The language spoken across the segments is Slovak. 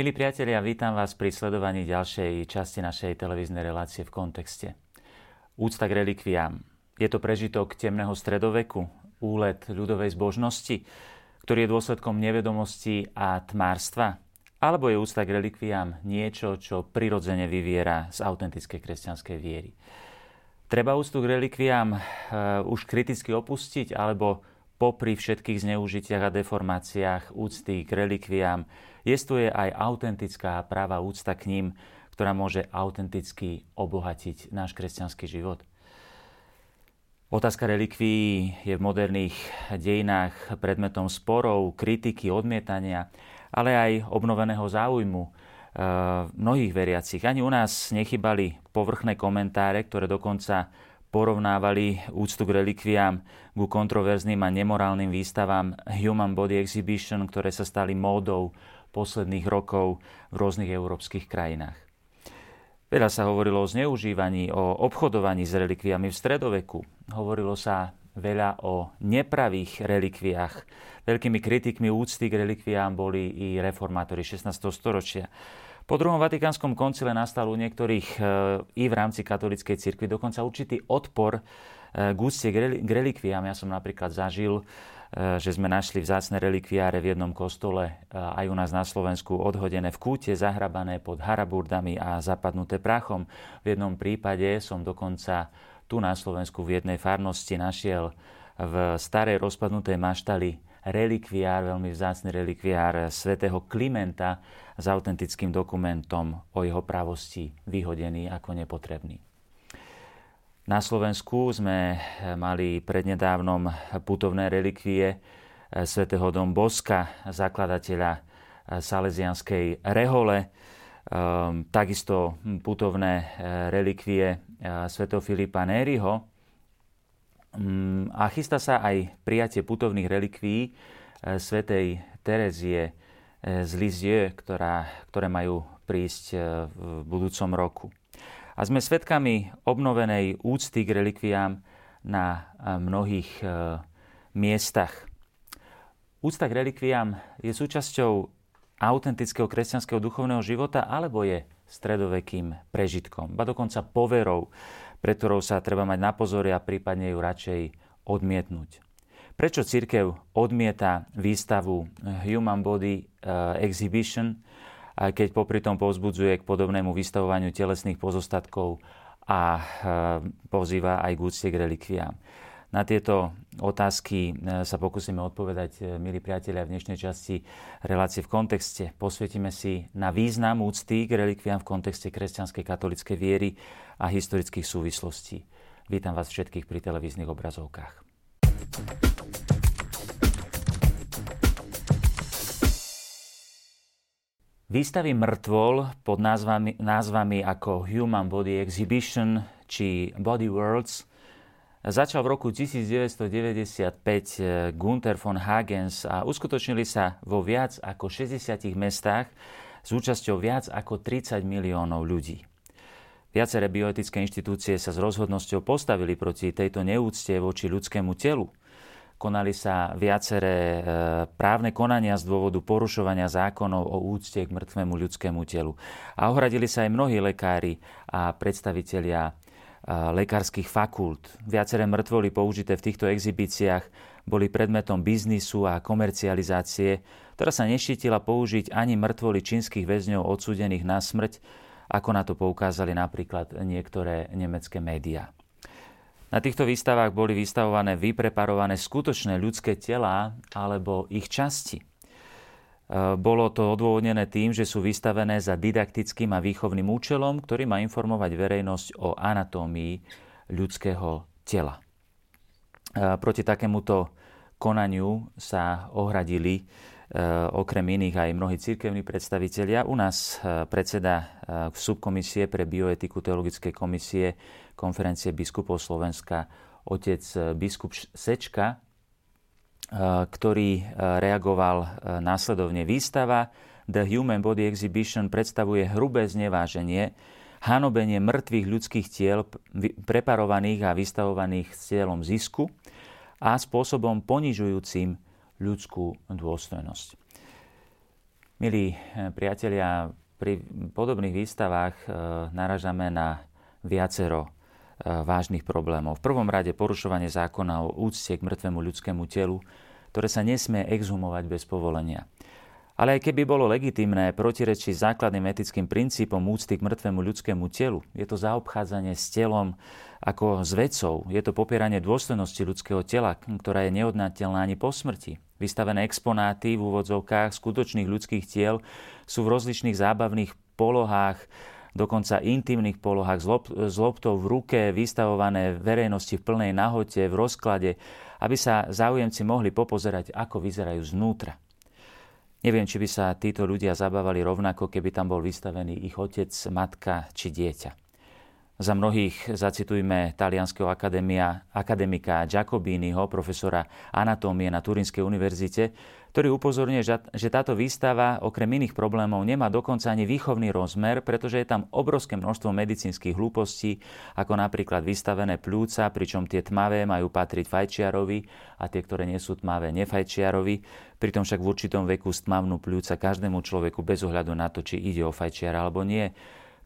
Milí priatelia, vítam vás pri sledovaní ďalšej časti našej televíznej relácie v kontexte. Úcta k relikviám. Je to prežitok temného stredoveku, úlet ľudovej zbožnosti, ktorý je dôsledkom nevedomosti a tmárstva? Alebo je úcta k relikviám niečo, čo prirodzene vyviera z autentickej kresťanskej viery? Treba úctu k relikviám uh, už kriticky opustiť, alebo popri všetkých zneužitiach a deformáciách úcty k relikviám jestuje aj autentická práva úcta k ním, ktorá môže autenticky obohatiť náš kresťanský život. Otázka relikví je v moderných dejinách predmetom sporov, kritiky, odmietania, ale aj obnoveného záujmu eh, mnohých veriacich. Ani u nás nechybali povrchné komentáre, ktoré dokonca porovnávali úctu k relikviám ku kontroverzným a nemorálnym výstavám Human Body Exhibition, ktoré sa stali módou posledných rokov v rôznych európskych krajinách. Veľa sa hovorilo o zneužívaní, o obchodovaní s relikviami v stredoveku. Hovorilo sa veľa o nepravých relikviách. Veľkými kritikmi úcty k relikviám boli i reformátori 16. storočia. Po druhom Vatikánskom koncile nastal u niektorých e, i v rámci katolíckej cirkvi dokonca určitý odpor e, k úcte k relikviám. Ja som napríklad zažil, e, že sme našli vzácne relikviáre v jednom kostole aj u nás na Slovensku odhodené v kúte, zahrabané pod haraburdami a zapadnuté prachom. V jednom prípade som dokonca tu na Slovensku v jednej farnosti našiel v starej rozpadnutej maštali relikviár, veľmi vzácny relikviár svätého Klimenta s autentickým dokumentom o jeho pravosti vyhodený ako nepotrebný. Na Slovensku sme mali prednedávnom putovné relikvie svätého Dom Boska, zakladateľa salesianskej rehole, ehm, takisto putovné relikvie svätého Filipa Nériho, a chystá sa aj prijatie putovných relikví e, svätej Terezie e, z Lizie, ktorá, ktoré majú prísť e, v budúcom roku. A sme svedkami obnovenej úcty k relikviám na mnohých miestach. Úcta k relikviám je súčasťou autentického kresťanského duchovného života alebo je stredovekým prežitkom, ba dokonca poverou pre ktorou sa treba mať na pozore a prípadne ju radšej odmietnúť. Prečo církev odmieta výstavu Human Body eh, Exhibition, keď popri tom povzbudzuje k podobnému vystavovaniu telesných pozostatkov a eh, pozýva aj k úcte k relikviám? Na tieto otázky e, sa pokúsime odpovedať, e, milí priatelia, v dnešnej časti relácie v kontexte. Posvietime si na význam úcty k relikviám v kontexte kresťanskej katolickej viery a historických súvislostí. Vítam vás všetkých pri televíznych obrazovkách. Výstavy mŕtvol pod názvami, názvami ako Human Body Exhibition či Body Worlds – Začal v roku 1995 eh, Gunther von Hagens a uskutočnili sa vo viac ako 60 mestách s účasťou viac ako 30 miliónov ľudí. Viaceré bioetické inštitúcie sa s rozhodnosťou postavili proti tejto neúcte voči ľudskému telu. Konali sa viaceré e, právne konania z dôvodu porušovania zákonov o úcte k mŕtvemu ľudskému telu. A ohradili sa aj mnohí lekári a predstavitelia lekárskych fakult. Viaceré mŕtvoly použité v týchto exhibíciách boli predmetom biznisu a komercializácie, ktorá sa neštítila použiť ani mŕtvoly čínskych väzňov odsúdených na smrť, ako na to poukázali napríklad niektoré nemecké médiá. Na týchto výstavách boli vystavované vypreparované skutočné ľudské telá alebo ich časti. Eh, bolo to odôvodnené tým, že sú vystavené za didaktickým a výchovným účelom, ktorý má informovať verejnosť o anatómii ľudského tela. Eh, proti takémuto konaniu sa ohradili eh, okrem iných aj mnohí cirkevní predstavitelia. U nás predseda subkomisie pre bioetiku Teologickej komisie konferencie biskupov Slovenska otec biskup Sečka ktorý eh, reagoval eh, následovne. Výstava The Human Body Exhibition predstavuje hrubé zneváženie, hanobenie mŕtvych ľudských tiel preparovaných a vystavovaných s cieľom zisku a spôsobom ponižujúcim ľudskú dôstojnosť. Milí eh, priatelia, pri podobných výstavách eh, naražame na viacero eh, vážnych problémov. V prvom rade porušovanie zákona o úcte k mŕtvemu ľudskému telu, ktoré sa nesmie exhumovať bez povolenia. Ale aj keby bolo legitimné protirečiť základným etickým princípom úcty k mŕtvemu ľudskému telu, je to zaobchádzanie s telom ako s vecou, je to popieranie dôstojnosti ľudského tela, ktorá je neodnateľná ani po smrti. Vystavené exponáty v úvodzovkách skutočných ľudských tiel sú v rozličných zábavných polohách, dokonca intimných polohách s loptou v ruke, vystavované verejnosti v plnej nahote, v rozklade, aby sa záujemci mohli popozerať, ako vyzerajú znútra. Neviem, či by sa títo ľudia zabávali rovnako, keby tam bol vystavený ich otec, matka či dieťa. Za mnohých zacitujme talianského akadémia, akademika Giacobiniho, profesora anatómie na Turinskej univerzite, ktorý upozorňuje, že táto výstava okrem iných problémov nemá dokonca ani výchovný rozmer, pretože je tam obrovské množstvo medicínskych hlúpostí, ako napríklad vystavené plúca, pričom tie tmavé majú patriť fajčiarovi a tie, ktoré nie sú tmavé, nefajčiarovi. Pritom však v určitom veku stmavnú plúca každému človeku bez ohľadu na to, či ide o fajčiara alebo nie.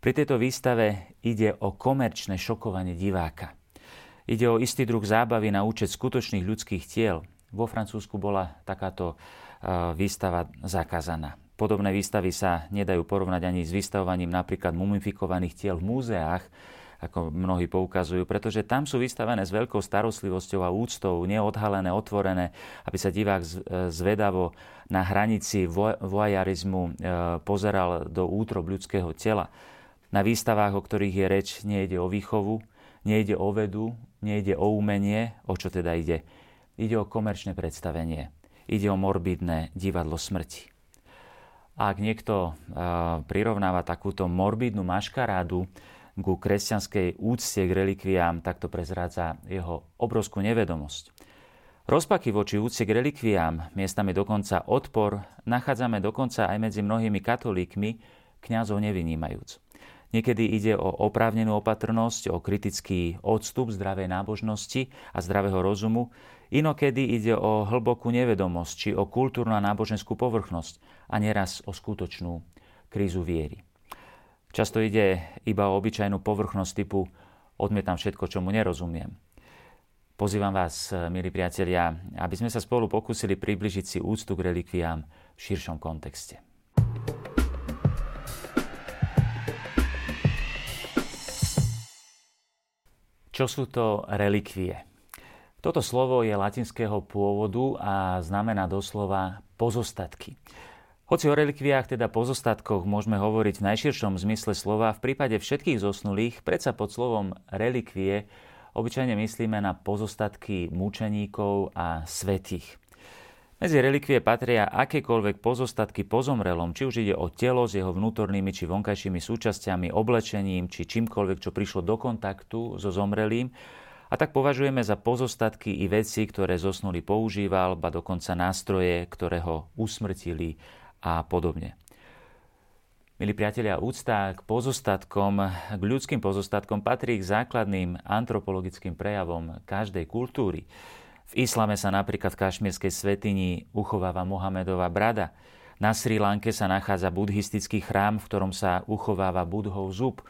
Pri tejto výstave ide o komerčné šokovanie diváka. Ide o istý druh zábavy na účet skutočných ľudských tiel, vo Francúzsku bola takáto e, výstava zakázaná. Podobné výstavy sa nedajú porovnať ani s vystavovaním napríklad mumifikovaných tiel v múzeách, ako mnohí poukazujú, pretože tam sú vystavené s veľkou starostlivosťou a úctou, neodhalené, otvorené, aby sa divák e, zvedavo na hranici vojarizmu e, pozeral do útrob ľudského tela. Na výstavách, o ktorých je reč, nejde o výchovu, nejde o vedu, nejde o umenie, o čo teda ide? Ide o komerčné predstavenie. Ide o morbidné divadlo smrti. Ak niekto prirovnáva takúto morbidnú maškarádu ku kresťanskej úcte k relikviám, tak to prezrádza jeho obrovskú nevedomosť. Rozpaky voči úcte k relikviám, miestami dokonca odpor, nachádzame dokonca aj medzi mnohými katolíkmi, kňazov nevynímajúc. Niekedy ide o oprávnenú opatrnosť, o kritický odstup zdravej nábožnosti a zdravého rozumu, inokedy ide o hlbokú nevedomosť či o kultúrnu a náboženskú povrchnosť a neraz o skutočnú krízu viery. Často ide iba o obyčajnú povrchnosť typu odmietam všetko, čomu nerozumiem. Pozývam vás, milí priatelia, aby sme sa spolu pokúsili približiť si úctu k relikviám v širšom kontexte. Čo sú to relikvie? Toto slovo je latinského pôvodu a znamená doslova pozostatky. Hoci o relikviách, teda pozostatkoch, môžeme hovoriť v najširšom zmysle slova, v prípade všetkých zosnulých, predsa pod slovom relikvie obyčajne myslíme na pozostatky mučeníkov a svetých. Medzi relikvie patria akékoľvek pozostatky po zomrelom, či už ide o telo s jeho vnútornými či vonkajšími súčasťami, oblečením či čímkoľvek, čo prišlo do kontaktu so zomrelým. A tak považujeme za pozostatky i veci, ktoré zosnulý používal, ba dokonca nástroje, ktoré ho usmrtili a podobne. Milí priatelia, úcta k pozostatkom, k ľudským pozostatkom patrí k základným antropologickým prejavom každej kultúry. V islame sa napríklad v kašmírskej svetini uchováva Mohamedova brada. Na Sri Lanke sa nachádza buddhistický chrám, v ktorom sa uchováva budhov zub.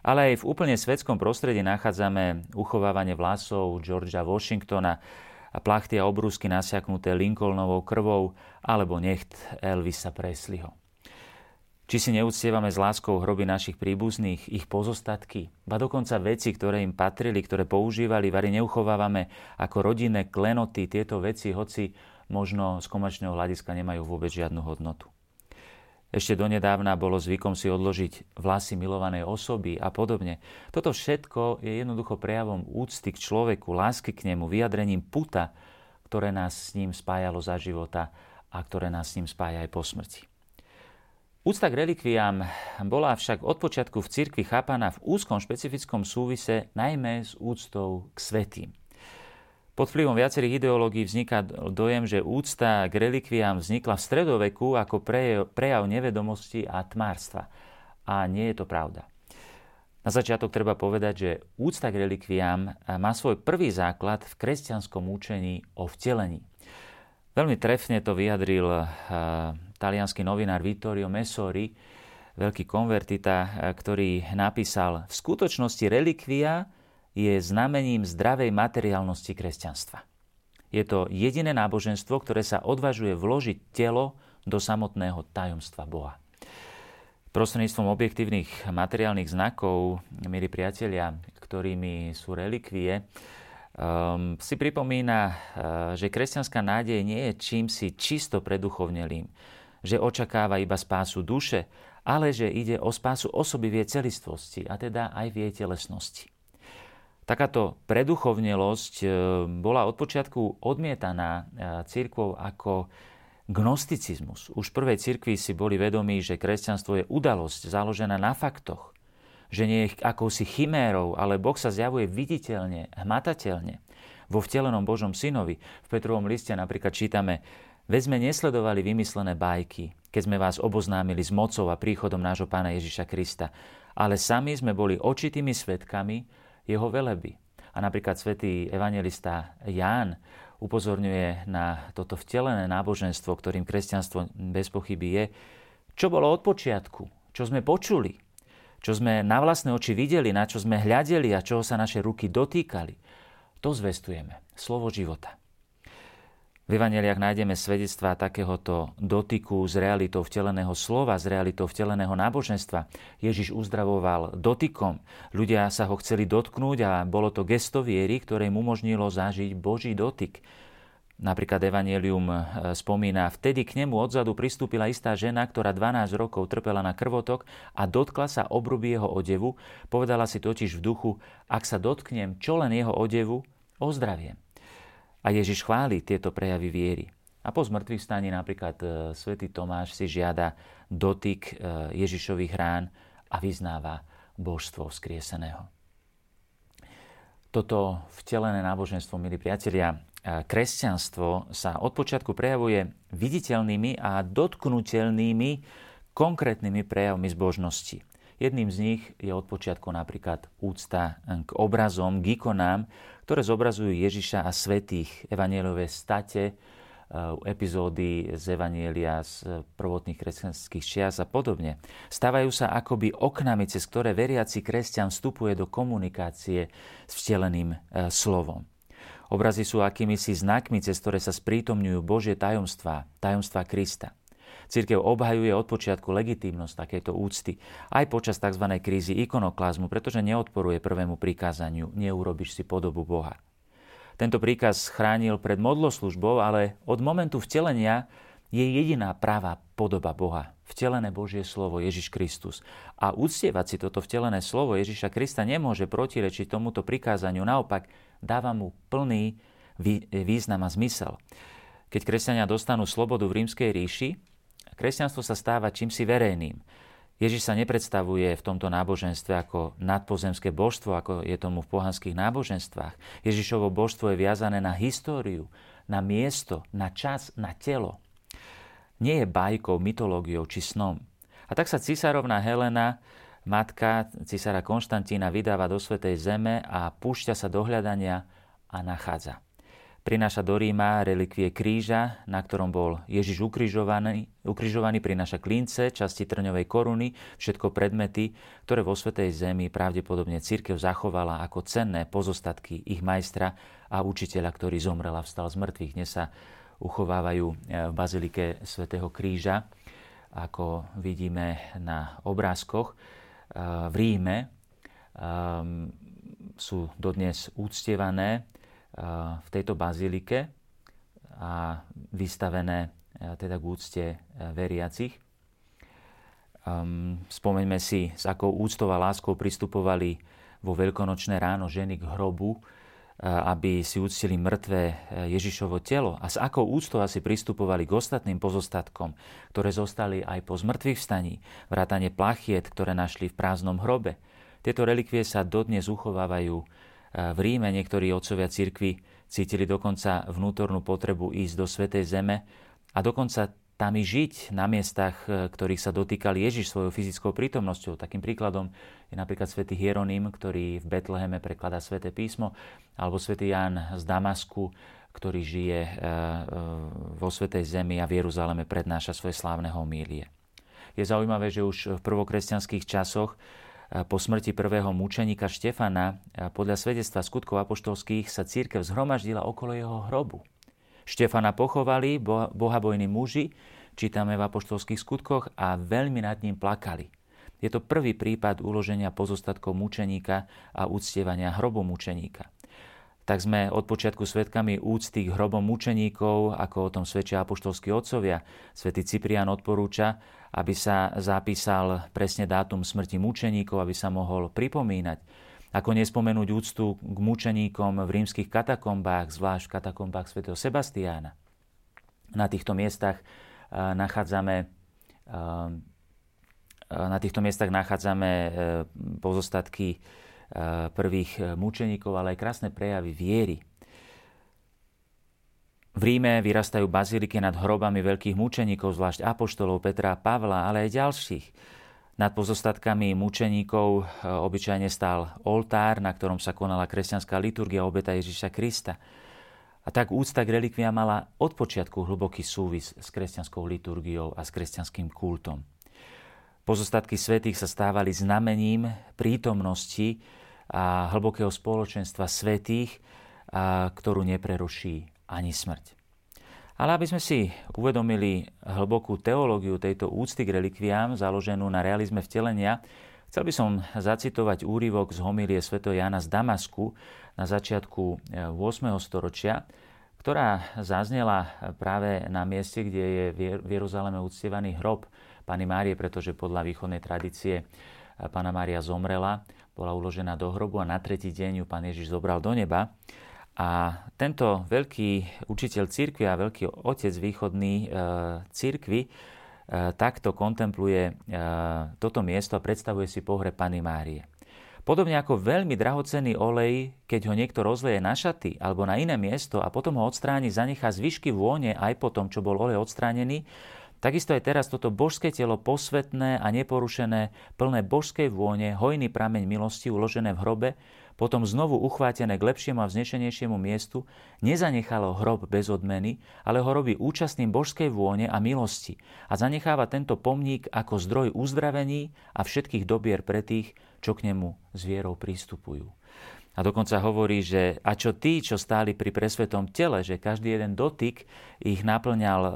Ale aj v úplne svetskom prostredí nachádzame uchovávanie vlasov Georgia Washingtona, a plachty a obrúsky nasiaknuté Lincolnovou krvou alebo necht Elvisa Presleyho. Či si neúctievame s láskou hroby našich príbuzných, ich pozostatky, ba dokonca veci, ktoré im patrili, ktoré používali, vary neuchovávame ako rodinné klenoty tieto veci, hoci možno z komerčného hľadiska nemajú vôbec žiadnu hodnotu. Ešte donedávna bolo zvykom si odložiť vlasy milovanej osoby a podobne. Toto všetko je jednoducho prejavom úcty k človeku, lásky k nemu, vyjadrením puta, ktoré nás s ním spájalo za života a ktoré nás s ním spája aj po smrti. Úcta k relikviám bola však od počiatku v cirkvi chápaná v úzkom špecifickom súvise najmä s úctou k svetým. Pod vplyvom viacerých ideológií vzniká dojem, že úcta k relikviám vznikla v stredoveku ako prejav nevedomosti a tmárstva. A nie je to pravda. Na začiatok treba povedať, že úcta k relikviám má svoj prvý základ v kresťanskom účení o vtelení. Veľmi trefne to vyjadril talianský novinár Vittorio Messori, veľký konvertita, ktorý napísal, v skutočnosti relikvia je znamením zdravej materiálnosti kresťanstva. Je to jediné náboženstvo, ktoré sa odvažuje vložiť telo do samotného tajomstva Boha. Prostredníctvom objektívnych materiálnych znakov, milí priatelia, ktorými sú relikvie, um, si pripomína, uh, že kresťanská nádej nie je čím si čisto preduchovnelým, že očakáva iba spásu duše, ale že ide o spásu osoby v jej celistvosti, a teda aj v jej telesnosti. Takáto preduchovnelosť e, bola od počiatku odmietaná e, církvou ako gnosticizmus. Už v prvej cirkvi si boli vedomí, že kresťanstvo je udalosť založená na faktoch, že nie je akousi chimérou, ale Boh sa zjavuje viditeľne, hmatateľne. Vo vtelenom Božom synovi v Petrovom liste napríklad čítame Veď sme nesledovali vymyslené bajky, keď sme vás oboznámili s mocou a príchodom nášho pána Ježiša Krista, ale sami sme boli očitými svetkami jeho veleby. A napríklad svätý evangelista Ján upozorňuje na toto vtelené náboženstvo, ktorým kresťanstvo bez pochyby je, čo bolo od počiatku, čo sme počuli, čo sme na vlastné oči videli, na čo sme hľadeli a čoho sa naše ruky dotýkali. To zvestujeme. Slovo života. V Evangeliach nájdeme svedectvá takéhoto dotyku s realitou vteleného slova, s realitou vteleného náboženstva. Ježiš uzdravoval dotykom. Ľudia sa ho chceli dotknúť a bolo to gesto viery, ktoré mu umožnilo zažiť Boží dotyk. Napríklad Evangelium e, spomína, vtedy k nemu odzadu pristúpila istá žena, ktorá 12 rokov trpela na krvotok a dotkla sa obruby jeho odevu. Povedala si totiž v duchu, ak sa dotknem čo len jeho odevu, ozdraviem. A Ježiš chváli tieto prejavy viery. A po zmrtvých staní napríklad e, svätý Tomáš si žiada dotyk e, Ježišových rán a vyznáva božstvo vzkrieseného. Toto vtelené náboženstvo, milí priatelia, e, kresťanstvo sa od počiatku prejavuje viditeľnými a dotknutelnými konkrétnymi prejavmi zbožnosti. Jedným z nich je od počiatku napríklad úcta k obrazom, k ikonám, ktoré zobrazujú Ježiša a svetých, evanielové state, e, epizódy z Evanielia z prvotných kresťanských čias a podobne. Stávajú sa akoby oknami, cez ktoré veriaci kresťan vstupuje do komunikácie s vteleným e, slovom. Obrazy sú akýmisi znakmi, cez ktoré sa sprítomňujú Božie tajomstvá, tajomstvá Krista. Církev obhajuje od počiatku legitímnosť takéto úcty aj počas tzv. krízy ikonoklazmu, pretože neodporuje prvému prikázaniu neurobiš si podobu Boha. Tento príkaz chránil pred modloslužbou, ale od momentu vtelenia je jediná práva podoba Boha. Vtelené Božie slovo Ježiš Kristus. A uctievať si toto vtelené slovo Ježiša Krista nemôže protirečiť tomuto prikázaniu. Naopak, dáva mu plný význam a zmysel. Keď kresťania dostanú slobodu v rímskej ríši, Kresťanstvo sa stáva čímsi verejným. Ježiš sa nepredstavuje v tomto náboženstve ako nadpozemské božstvo, ako je tomu v pohanských náboženstvách. Ježišovo božstvo je viazané na históriu, na miesto, na čas, na telo. Nie je bajkou, mytológiou či snom. A tak sa cisárovná Helena, matka cisára Konštantína, vydáva do Svetej Zeme a púšťa sa do hľadania a nachádza. Prináša do Ríma relikvie kríža, na ktorom bol Ježiš ukrižovaný, ukrižovaný prináša klince, časti trňovej koruny, všetko predmety, ktoré vo Svetej Zemi pravdepodobne církev zachovala ako cenné pozostatky ich majstra a učiteľa, ktorý zomrel a vstal z mŕtvych. Dnes sa uchovávajú e, v Bazilike Svetého kríža, ako vidíme na obrázkoch. E, v Ríme um, sú dodnes úctievané v tejto bazilike a vystavené teda k úcte veriacich. Spomeňme si, s akou úctou a láskou pristupovali vo veľkonočné ráno ženy k hrobu, aby si uctili mŕtve Ježišovo telo a s akou úctou asi pristupovali k ostatným pozostatkom, ktoré zostali aj po zmrtvých vstaní, vrátane plachiet, ktoré našli v prázdnom hrobe. Tieto relikvie sa dodnes uchovávajú v Ríme niektorí otcovia cirkvi cítili dokonca vnútornú potrebu ísť do Svetej Zeme a dokonca tam i žiť na miestach, ktorých sa dotýkal Ježiš svojou fyzickou prítomnosťou. Takým príkladom je napríklad svätý Hieronym, ktorý v Betleheme prekladá sväté písmo, alebo svätý Ján z Damasku, ktorý žije vo Svetej Zemi a v Jeruzaleme prednáša svoje slávne homílie. Je zaujímavé, že už v prvokresťanských časoch po smrti prvého mučeníka Štefana podľa svedectva skutkov apoštolských sa církev zhromaždila okolo jeho hrobu. Štefana pochovali bohabojní muži, čítame v apoštolských skutkoch, a veľmi nad ním plakali. Je to prvý prípad uloženia pozostatkov mučeníka a úctievania hrobom mučeníka. Tak sme od počiatku svetkami úcty k hrobom mučeníkov, ako o tom svedčia apoštolskí otcovia. Svetý Cyprian odporúča, aby sa zapísal presne dátum smrti mučeníkov, aby sa mohol pripomínať. Ako nespomenúť úctu k mučeníkom v rímskych katakombách, zvlášť v katakombách svätého Sebastiána. Na týchto miestach eh, nachádzame eh, na týchto miestach nachádzame eh, pozostatky prvých mučeníkov, ale aj krásne prejavy viery. V Ríme vyrastajú baziliky nad hrobami veľkých mučeníkov, zvlášť apoštolov Petra a Pavla, ale aj ďalších. Nad pozostatkami mučeníkov e, obyčajne stál oltár, na ktorom sa konala kresťanská liturgia obeta Ježiša Krista. A tak úcta k relikvia mala od počiatku hlboký súvis s kresťanskou liturgiou a s kresťanským kultom. Pozostatky svetých sa stávali znamením prítomnosti a hlbokého spoločenstva svetých, ktorú nepreruší ani smrť. Ale aby sme si uvedomili hlbokú teológiu tejto úcty k relikviám, založenú na realizme vtelenia, chcel by som zacitovať úryvok z homilie sv. Jana z Damasku na začiatku 8. Eh, storočia, ktorá zaznela práve na mieste, kde je v Jeruzaleme uctievaný hrob Pany Márie, pretože podľa východnej tradície eh, Pana Mária zomrela, bola uložená do hrobu a na tretí deň ju Pán Ježiš zobral do neba. A tento veľký učiteľ cirkvi a veľký otec východný e, cirkvi e, takto kontempluje e, toto miesto a predstavuje si pohreb Pany Márie. Podobne ako veľmi drahocenný olej, keď ho niekto rozleje na šaty alebo na iné miesto a potom ho odstráni, zanechá zvyšky vône aj po tom, čo bol olej odstránený, Takisto aj teraz toto božské telo posvetné a neporušené, plné božskej vône, hojný prameň milosti uložené v hrobe, potom znovu uchvátené k lepšiemu a vznešenejšiemu miestu, nezanechalo hrob bez odmeny, ale ho robí účastným božskej vône a milosti a zanecháva tento pomník ako zdroj uzdravení a všetkých dobier pre tých, čo k nemu s vierou pristupujú. A dokonca hovorí, že a čo tí, čo stáli pri presvetom tele, že každý jeden dotyk ich naplňal um,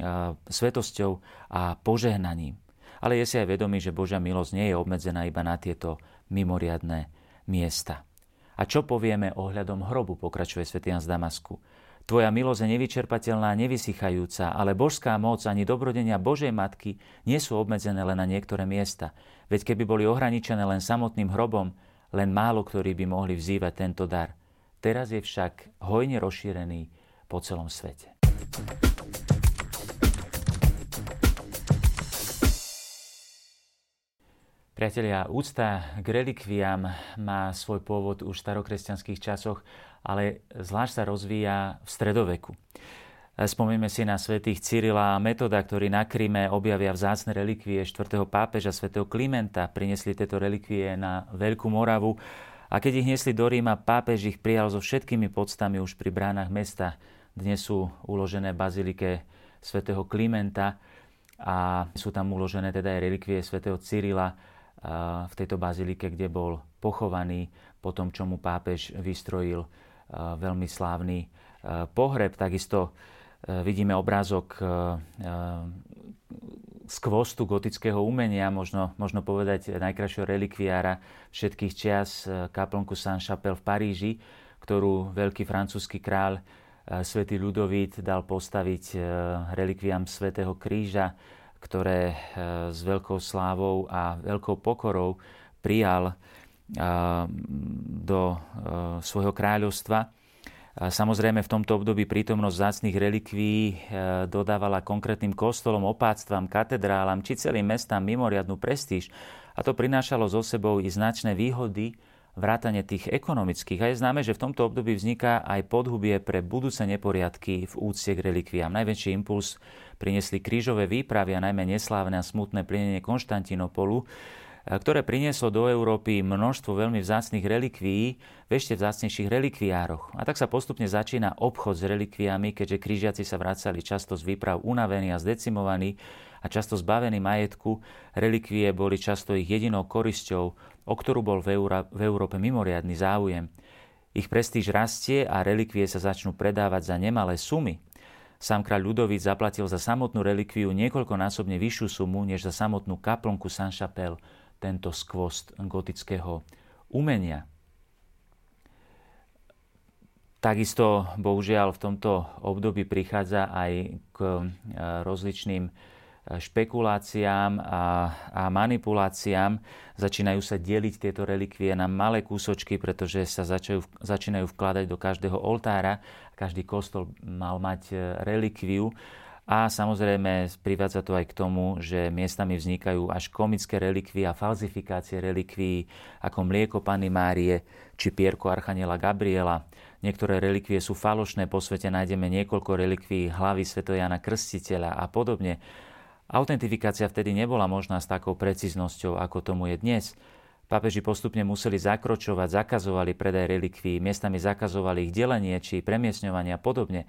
uh, svetosťou a požehnaním. Ale je si aj vedomý, že Božia milosť nie je obmedzená iba na tieto mimoriadné miesta. A čo povieme ohľadom hrobu, pokračuje svätý Jan z Damasku. Tvoja milosť je nevyčerpateľná, nevysychajúca, ale božská moc ani dobrodenia Božej Matky nie sú obmedzené len na niektoré miesta. Veď keby boli ohraničené len samotným hrobom, len málo ktorí by mohli vzývať tento dar. Teraz je však hojne rozšírený po celom svete. Priatelia, úcta k relikviám má svoj pôvod už v starokresťanských časoch, ale zvlášť sa rozvíja v stredoveku. Spomíme si na svätých Cyrila a Metoda, ktorí na Kryme objavia vzácne relikvie 4. pápeža svätého Klimenta. Prinesli tieto relikvie na Veľkú Moravu a keď ich niesli do Ríma, pápež ich prijal so všetkými podstami už pri bránach mesta. Dnes sú uložené v bazilike svätého Klimenta a sú tam uložené teda aj relikvie svätého Cyrila, v tejto bazilike, kde bol pochovaný po tom, čo mu pápež vystrojil veľmi slávny pohreb. Takisto vidíme obrázok z kvostu gotického umenia, možno, možno povedať najkrajšieho relikviára všetkých čias, kaplnku Saint-Chapelle v Paríži, ktorú veľký francúzsky kráľ svätý Ľudovít dal postaviť relikviám svätého kríža ktoré e, s veľkou slávou a veľkou pokorou prijal e, do e, svojho kráľovstva. Samozrejme v tomto období prítomnosť zácných relikví dodávala konkrétnym kostolom, opáctvam, katedrálam či celým mestám mimoriadnú prestíž a to prinášalo so sebou i značné výhody vrátane tých ekonomických. A je známe, že v tomto období vzniká aj podhubie pre budúce neporiadky v úcte k relikviám. Najväčší impuls priniesli krížové výpravy a najmä neslávne a smutné plinenie Konštantinopolu, ktoré prinieslo do Európy množstvo veľmi vzácných relikvií v ešte vzácnejších relikviároch. A tak sa postupne začína obchod s relikviami, keďže krížiaci sa vracali často z výprav unavení a zdecimovaní a často zbavení majetku. Relikvie boli často ich jedinou korisťou, o ktorú bol v, Euró- v Európe mimoriadný záujem. Ich prestíž rastie a relikvie sa začnú predávať za nemalé sumy. Sám kráľ Ľudovít zaplatil za samotnú relikviu niekoľkonásobne vyššiu sumu než za samotnú kaplnku Saint-Chapelle tento skvost gotického umenia. Takisto, bohužiaľ, v tomto období prichádza aj k e, rozličným špekuláciám a, a manipuláciám. Začínajú sa deliť tieto relikvie na malé kúsočky, pretože sa začajú, začínajú vkladať do každého oltára. Každý kostol mal mať e, relikviu a samozrejme privádza to aj k tomu, že miestami vznikajú až komické relikvie a falzifikácie relikví ako mlieko Pany Márie či pierko Archaniela Gabriela. Niektoré relikvie sú falošné, po svete nájdeme niekoľko relikví hlavy Svetojana Krstiteľa a podobne. Autentifikácia vtedy nebola možná s takou precíznosťou, ako tomu je dnes. Pápeži postupne museli zakročovať, zakazovali predaj relikví, miestami zakazovali ich delenie či premiesňovanie a podobne.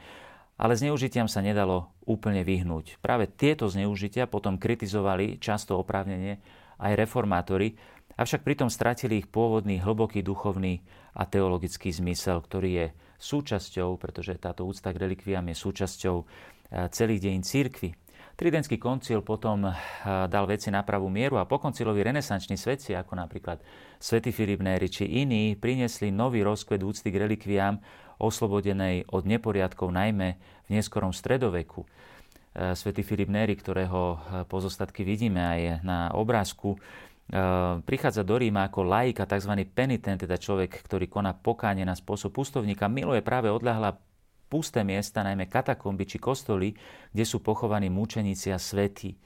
Ale zneužitiam sa nedalo úplne vyhnúť. Práve tieto zneužitia potom kritizovali často oprávnenie aj reformátori, avšak pritom stratili ich pôvodný hlboký duchovný a teologický zmysel, ktorý je súčasťou, pretože táto úcta k relikviám je súčasťou eh, celých dejín církvy. Tridentský koncil potom eh, dal veci na pravú mieru a po koncilovi renesanční svetci, ako napríklad svätý Filip Néry či iní, priniesli nový rozkvet úcty k relikviám oslobodenej od neporiadkov najmä v neskorom stredoveku. E, svetý Filip Neri, ktorého e, pozostatky vidíme aj na obrázku, prichádza do Ríma ako laik a tzv. penitent, teda človek, ktorý koná pokánie na spôsob pustovníka, miluje práve odľahla pusté miesta, najmä katakomby či kostoly, kde sú pochovaní mučeníci a svety.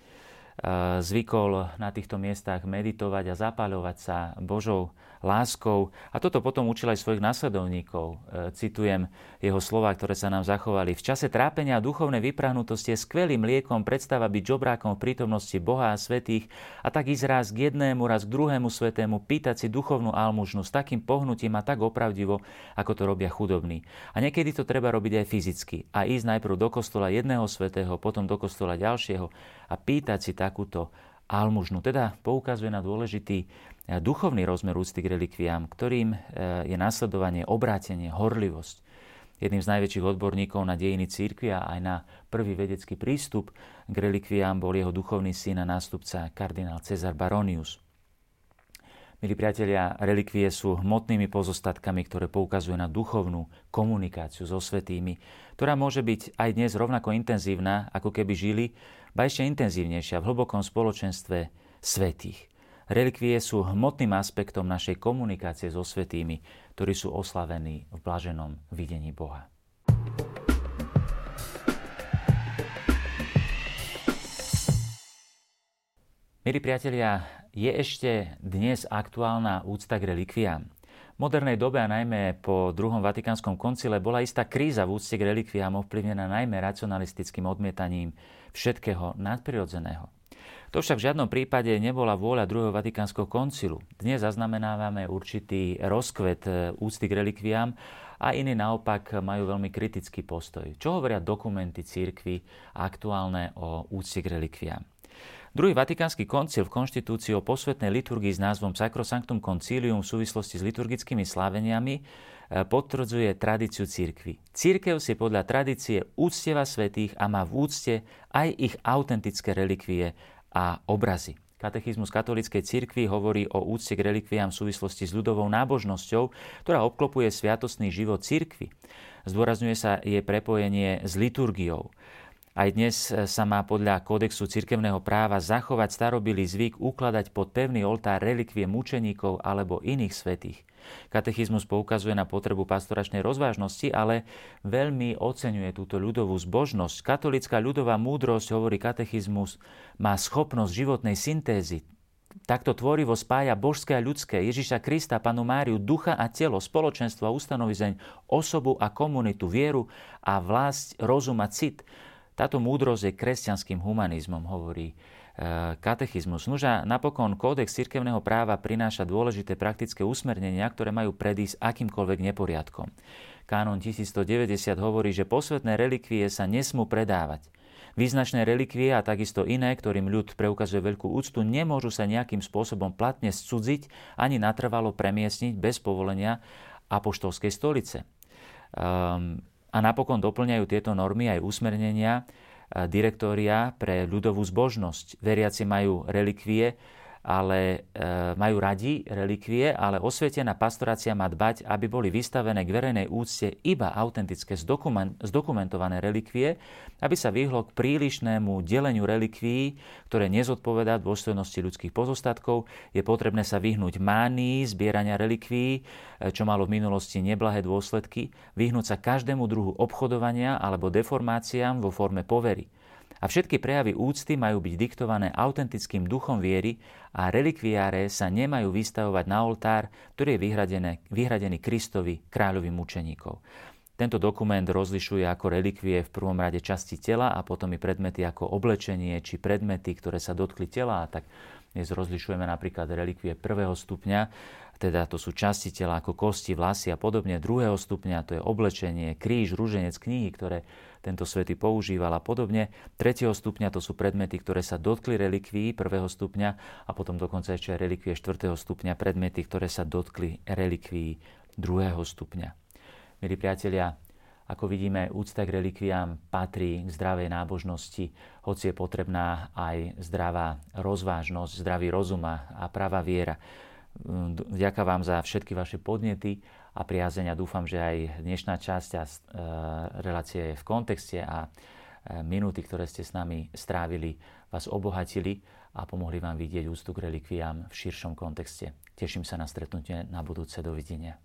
Zvykol na týchto miestach meditovať a zapáľovať sa Božou láskou. A toto potom učil aj svojich následovníkov. E, citujem jeho slova, ktoré sa nám zachovali. V čase trápenia a duchovnej vyprahnutosti je skvelým liekom predstava byť žobrákom v prítomnosti Boha a svetých a tak ísť raz k jednému, raz k druhému svetému, pýtať si duchovnú almužnu s takým pohnutím a tak opravdivo, ako to robia chudobní. A niekedy to treba robiť aj fyzicky. A ísť najprv do kostola jedného svetého, potom do kostola ďalšieho a pýtať si takúto almužnu. Teda poukazuje na dôležitý duchovný rozmer úcty k relikviám, ktorým e, je následovanie, obrátenie, horlivosť. Jedným z najväčších odborníkov na dejiny církvy a aj na prvý vedecký prístup k relikviám bol jeho duchovný syn a nástupca kardinál Cezar Baronius. Milí priatelia, relikvie sú hmotnými pozostatkami, ktoré poukazujú na duchovnú komunikáciu so svetými, ktorá môže byť aj dnes rovnako intenzívna, ako keby žili, ba ešte intenzívnejšia v hlbokom spoločenstve svetých. Relikvie sú hmotným aspektom našej komunikácie so svetými, ktorí sú oslavení v blaženom videní Boha. Milí priatelia, je ešte dnes aktuálna úcta k relikviám? V modernej dobe a najmä po druhom Vatikánskom koncile bola istá kríza v úcte k relikviám ovplyvnená najmä racionalistickým odmietaním všetkého nadprirodzeného. To však v žiadnom prípade nebola vôľa druhého Vatikánskeho koncilu. Dnes zaznamenávame určitý rozkvet e, úcty k relikviám a iní naopak majú veľmi kritický postoj. Čo hovoria dokumenty církvy aktuálne o úcti k relikviám? Druhý Vatikánsky koncil v konštitúcii o posvetnej liturgii s názvom Sacrosanctum Concilium v súvislosti s liturgickými sláveniami e, potvrdzuje tradíciu církvy. Církev si podľa tradície úctieva svetých a má v úcte aj ich autentické relikvie a obrazy. Katechizmus katolíckej cirkvi hovorí o úcte k relikviám v súvislosti s ľudovou nábožnosťou, ktorá obklopuje sviatostný život cirkvy. Zdôrazňuje sa jej prepojenie s liturgiou. Aj dnes sa má podľa kódexu cirkevného práva zachovať starobilý zvyk ukladať pod pevný oltár relikvie mučeníkov alebo iných svetých. Katechizmus poukazuje na potrebu pastoračnej rozvážnosti, ale veľmi oceňuje túto ľudovú zbožnosť. Katolická ľudová múdrosť, hovorí katechizmus, má schopnosť životnej syntézy. takto tvorivo spája božské a ľudské, Ježiša Krista, Panu Máriu, ducha a telo, spoločenstvo a ustanovizeň, osobu a komunitu, vieru a vlast, rozum a cit. Táto múdrosť je kresťanským humanizmom, hovorí e, katechizmus. Nuža napokon kódex cirkevného práva prináša dôležité praktické usmernenia, ktoré majú predísť akýmkoľvek neporiadkom. Kánon 1190 hovorí, že posvetné relikvie sa nesmú predávať. Význačné relikvie a takisto iné, ktorým ľud preukazuje veľkú úctu, nemôžu sa nejakým spôsobom platne scudziť ani natrvalo premiesniť bez povolenia apoštolskej stolice. Um, a napokon doplňajú tieto normy aj usmernenia direktória pre ľudovú zbožnosť. Veriaci majú relikvie, ale e, majú radi relikvie, ale osvietená pastorácia má dbať, aby boli vystavené k verejnej úcte iba autentické zdokument, zdokumentované relikvie, aby sa vyhlo k prílišnému deleniu relikvií, ktoré nezodpovedá dôstojnosti ľudských pozostatkov. Je potrebné sa vyhnúť mánii zbierania relikvií, e, čo malo v minulosti neblahé dôsledky, vyhnúť sa každému druhu obchodovania alebo deformáciám vo forme povery. A všetky prejavy úcty majú byť diktované autentickým duchom viery a relikviáre sa nemajú vystavovať na oltár, ktorý je vyhradený Kristovi, kráľovi mučeníkov. Tento dokument rozlišuje ako relikvie v prvom rade časti tela a potom i predmety ako oblečenie či predmety, ktoré sa dotkli tela. A tak dnes rozlišujeme napríklad relikvie prvého stupňa, teda to sú časti tela ako kosti, vlasy a podobne. Druhého stupňa to je oblečenie, kríž, rúženec, knihy, ktoré tento svety používal a podobne. Tretieho stupňa to sú predmety, ktoré sa dotkli relikví prvého stupňa a potom dokonca ešte aj relikvie štvrtého stupňa, predmety, ktoré sa dotkli relikví druhého stupňa. Milí priatelia, ako vidíme, úcta k relikviám patrí k zdravej nábožnosti, hoci je potrebná aj zdravá rozvážnosť, zdravý rozum a pravá viera. Vďaka vám za všetky vaše podnety a priazeň a dúfam, že aj dnešná časť a e, relácie je v kontexte a e, minúty, ktoré ste s nami strávili, vás obohatili a pomohli vám vidieť úctu k relikviám v širšom kontexte. Teším sa na stretnutie na budúce. Dovidenia.